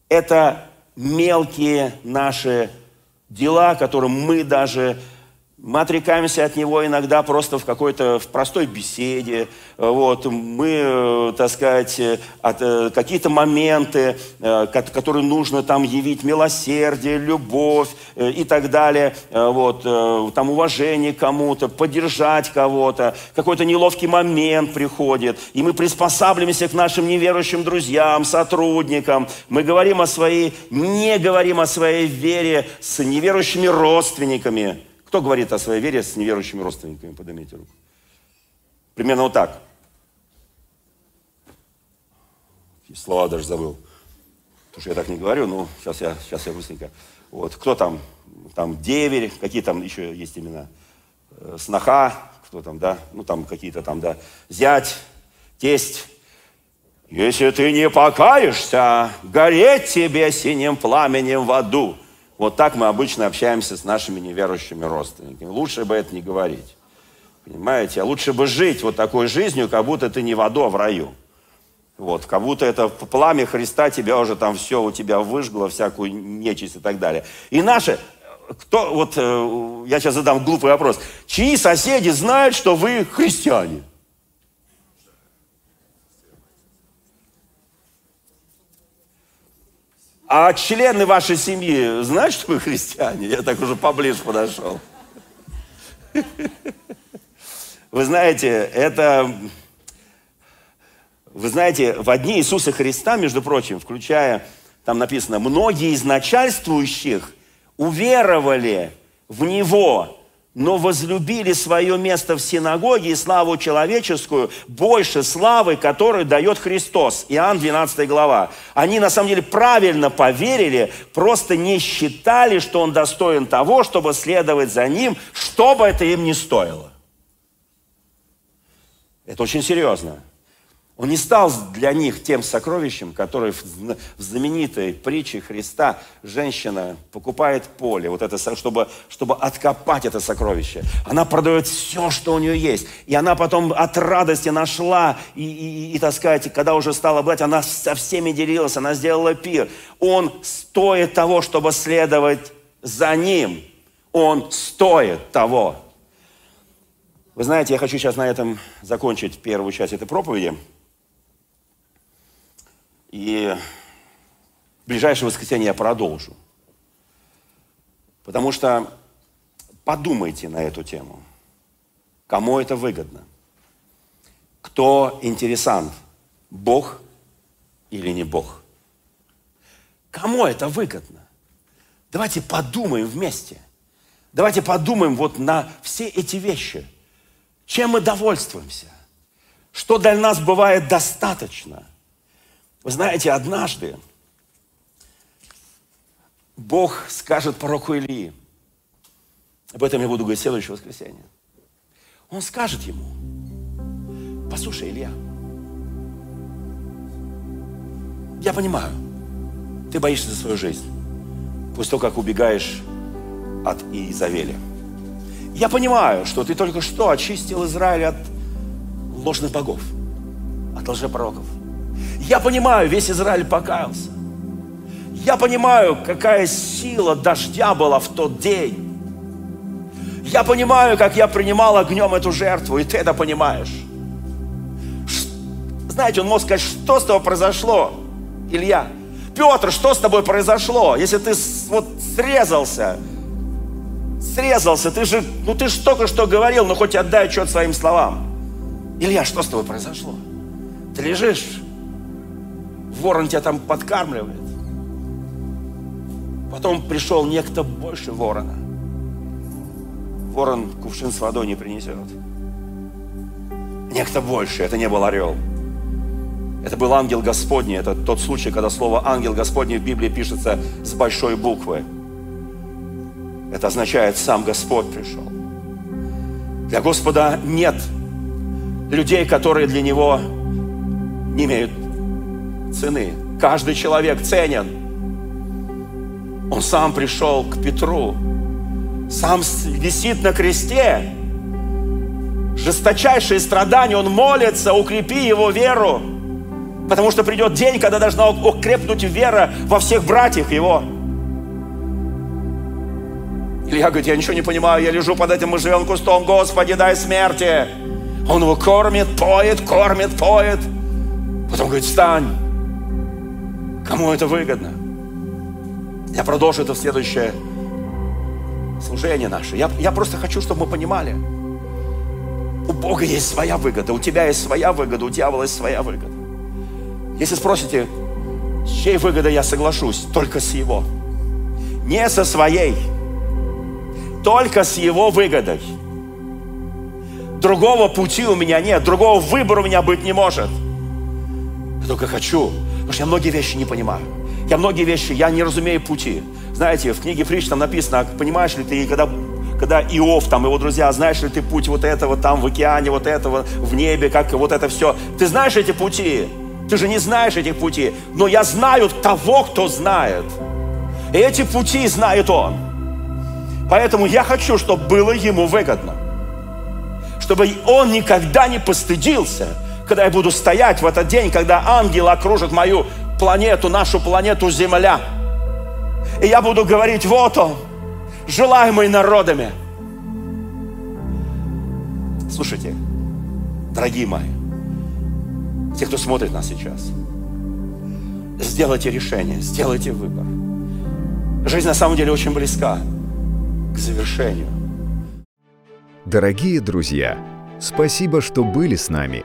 это мелкие наши дела, которым мы даже мы отрекаемся от него иногда просто в какой-то в простой беседе. Вот, мы, э, так сказать, э, э, какие-то моменты, которые нужно там явить милосердие, любовь и так далее. Вот, там уважение кому-то, поддержать кого-то. Какой-то неловкий момент приходит. И мы приспосабливаемся к нашим неверующим друзьям, сотрудникам. Мы говорим о своей, не говорим о своей вере с неверующими родственниками. Кто говорит о своей вере с неверующими родственниками? Поднимите руку. Примерно вот так. Слова даже забыл. Потому что я так не говорю, но сейчас я, сейчас я быстренько. Вот. Кто там? Там деверь, какие там еще есть имена? Э, сноха, кто там, да? Ну, там какие-то там, да. Зять, тесть. Если ты не покаешься, гореть тебе синим пламенем в аду. Вот так мы обычно общаемся с нашими неверующими родственниками. Лучше бы это не говорить. Понимаете? А лучше бы жить вот такой жизнью, как будто ты не в аду, а в раю. Вот, как будто это пламя Христа тебя уже там все у тебя выжгло, всякую нечисть и так далее. И наши, кто, вот э, я сейчас задам глупый вопрос. Чьи соседи знают, что вы христиане? А члены вашей семьи знают, что вы христиане? Я так уже поближе подошел. Вы знаете, это... Вы знаете, в дни Иисуса Христа, между прочим, включая, там написано, многие из начальствующих уверовали в Него, но возлюбили свое место в синагоге и славу человеческую больше славы, которую дает Христос. Иоанн 12 глава. Они на самом деле правильно поверили, просто не считали, что Он достоин того, чтобы следовать за Ним, что бы это им ни стоило. Это очень серьезно. Он не стал для них тем сокровищем, которое в знаменитой притче Христа женщина покупает поле, вот это, чтобы, чтобы откопать это сокровище. Она продает все, что у нее есть. И она потом от радости нашла, и, и, и, так сказать, когда уже стала брать, она со всеми делилась, она сделала пир. Он стоит того, чтобы следовать за ним. Он стоит того. Вы знаете, я хочу сейчас на этом закончить первую часть этой проповеди. И в ближайшее воскресенье я продолжу. Потому что подумайте на эту тему. Кому это выгодно? Кто интересант? Бог или не Бог? Кому это выгодно? Давайте подумаем вместе. Давайте подумаем вот на все эти вещи. Чем мы довольствуемся? Что для нас бывает достаточно – вы знаете, однажды Бог скажет пророку Илии, об этом я буду говорить следующее воскресенье. Он скажет ему, послушай, Илья, я понимаю, ты боишься за свою жизнь, после того, как убегаешь от Иезавеля. Я понимаю, что ты только что очистил Израиль от ложных богов, от лжепророков. Я понимаю, весь Израиль покаялся. Я понимаю, какая сила дождя была в тот день. Я понимаю, как я принимал огнем эту жертву, и ты это понимаешь. Знаете, он мог сказать, что с тобой произошло, Илья? Петр, что с тобой произошло? Если ты вот срезался, срезался, ты же, ну ты же только что говорил, ну хоть отдай отчет своим словам. Илья, что с тобой произошло? Ты лежишь, ворон тебя там подкармливает. Потом пришел некто больше ворона. Ворон кувшин с водой не принесет. Некто больше, это не был орел. Это был ангел Господний. Это тот случай, когда слово ангел Господний в Библии пишется с большой буквы. Это означает, сам Господь пришел. Для Господа нет людей, которые для Него не имеют цены. Каждый человек ценен. Он сам пришел к Петру, сам висит на кресте, жесточайшие страдания, он молится, укрепи его веру, потому что придет день, когда должна укрепнуть вера во всех братьях его. Илья говорит, я ничего не понимаю, я лежу под этим можжевелым кустом, Господи, дай смерти. Он его кормит, поет, кормит, поет. Потом говорит, встань. Кому это выгодно? Я продолжу это в следующее служение наше. Я, я просто хочу, чтобы мы понимали. У Бога есть своя выгода, у тебя есть своя выгода, у дьявола есть своя выгода. Если спросите, с чьей выгодой я соглашусь? Только с его. Не со своей. Только с его выгодой. Другого пути у меня нет, другого выбора у меня быть не может. Я только хочу, потому что я многие вещи не понимаю. Я многие вещи, я не разумею пути. Знаете, в книге Притч там написано, понимаешь ли ты, когда, когда Иов, там его друзья, знаешь ли ты путь вот этого там в океане, вот этого в небе, как вот это все. Ты знаешь эти пути? Ты же не знаешь этих путей. Но я знаю того, кто знает. И эти пути знает он. Поэтому я хочу, чтобы было ему выгодно чтобы он никогда не постыдился, когда я буду стоять в этот день, когда ангелы окружат мою планету, нашу планету Земля. И я буду говорить, вот он, желаемый народами. Слушайте, дорогие мои, те, кто смотрит нас сейчас, сделайте решение, сделайте выбор. Жизнь на самом деле очень близка к завершению. Дорогие друзья, спасибо, что были с нами.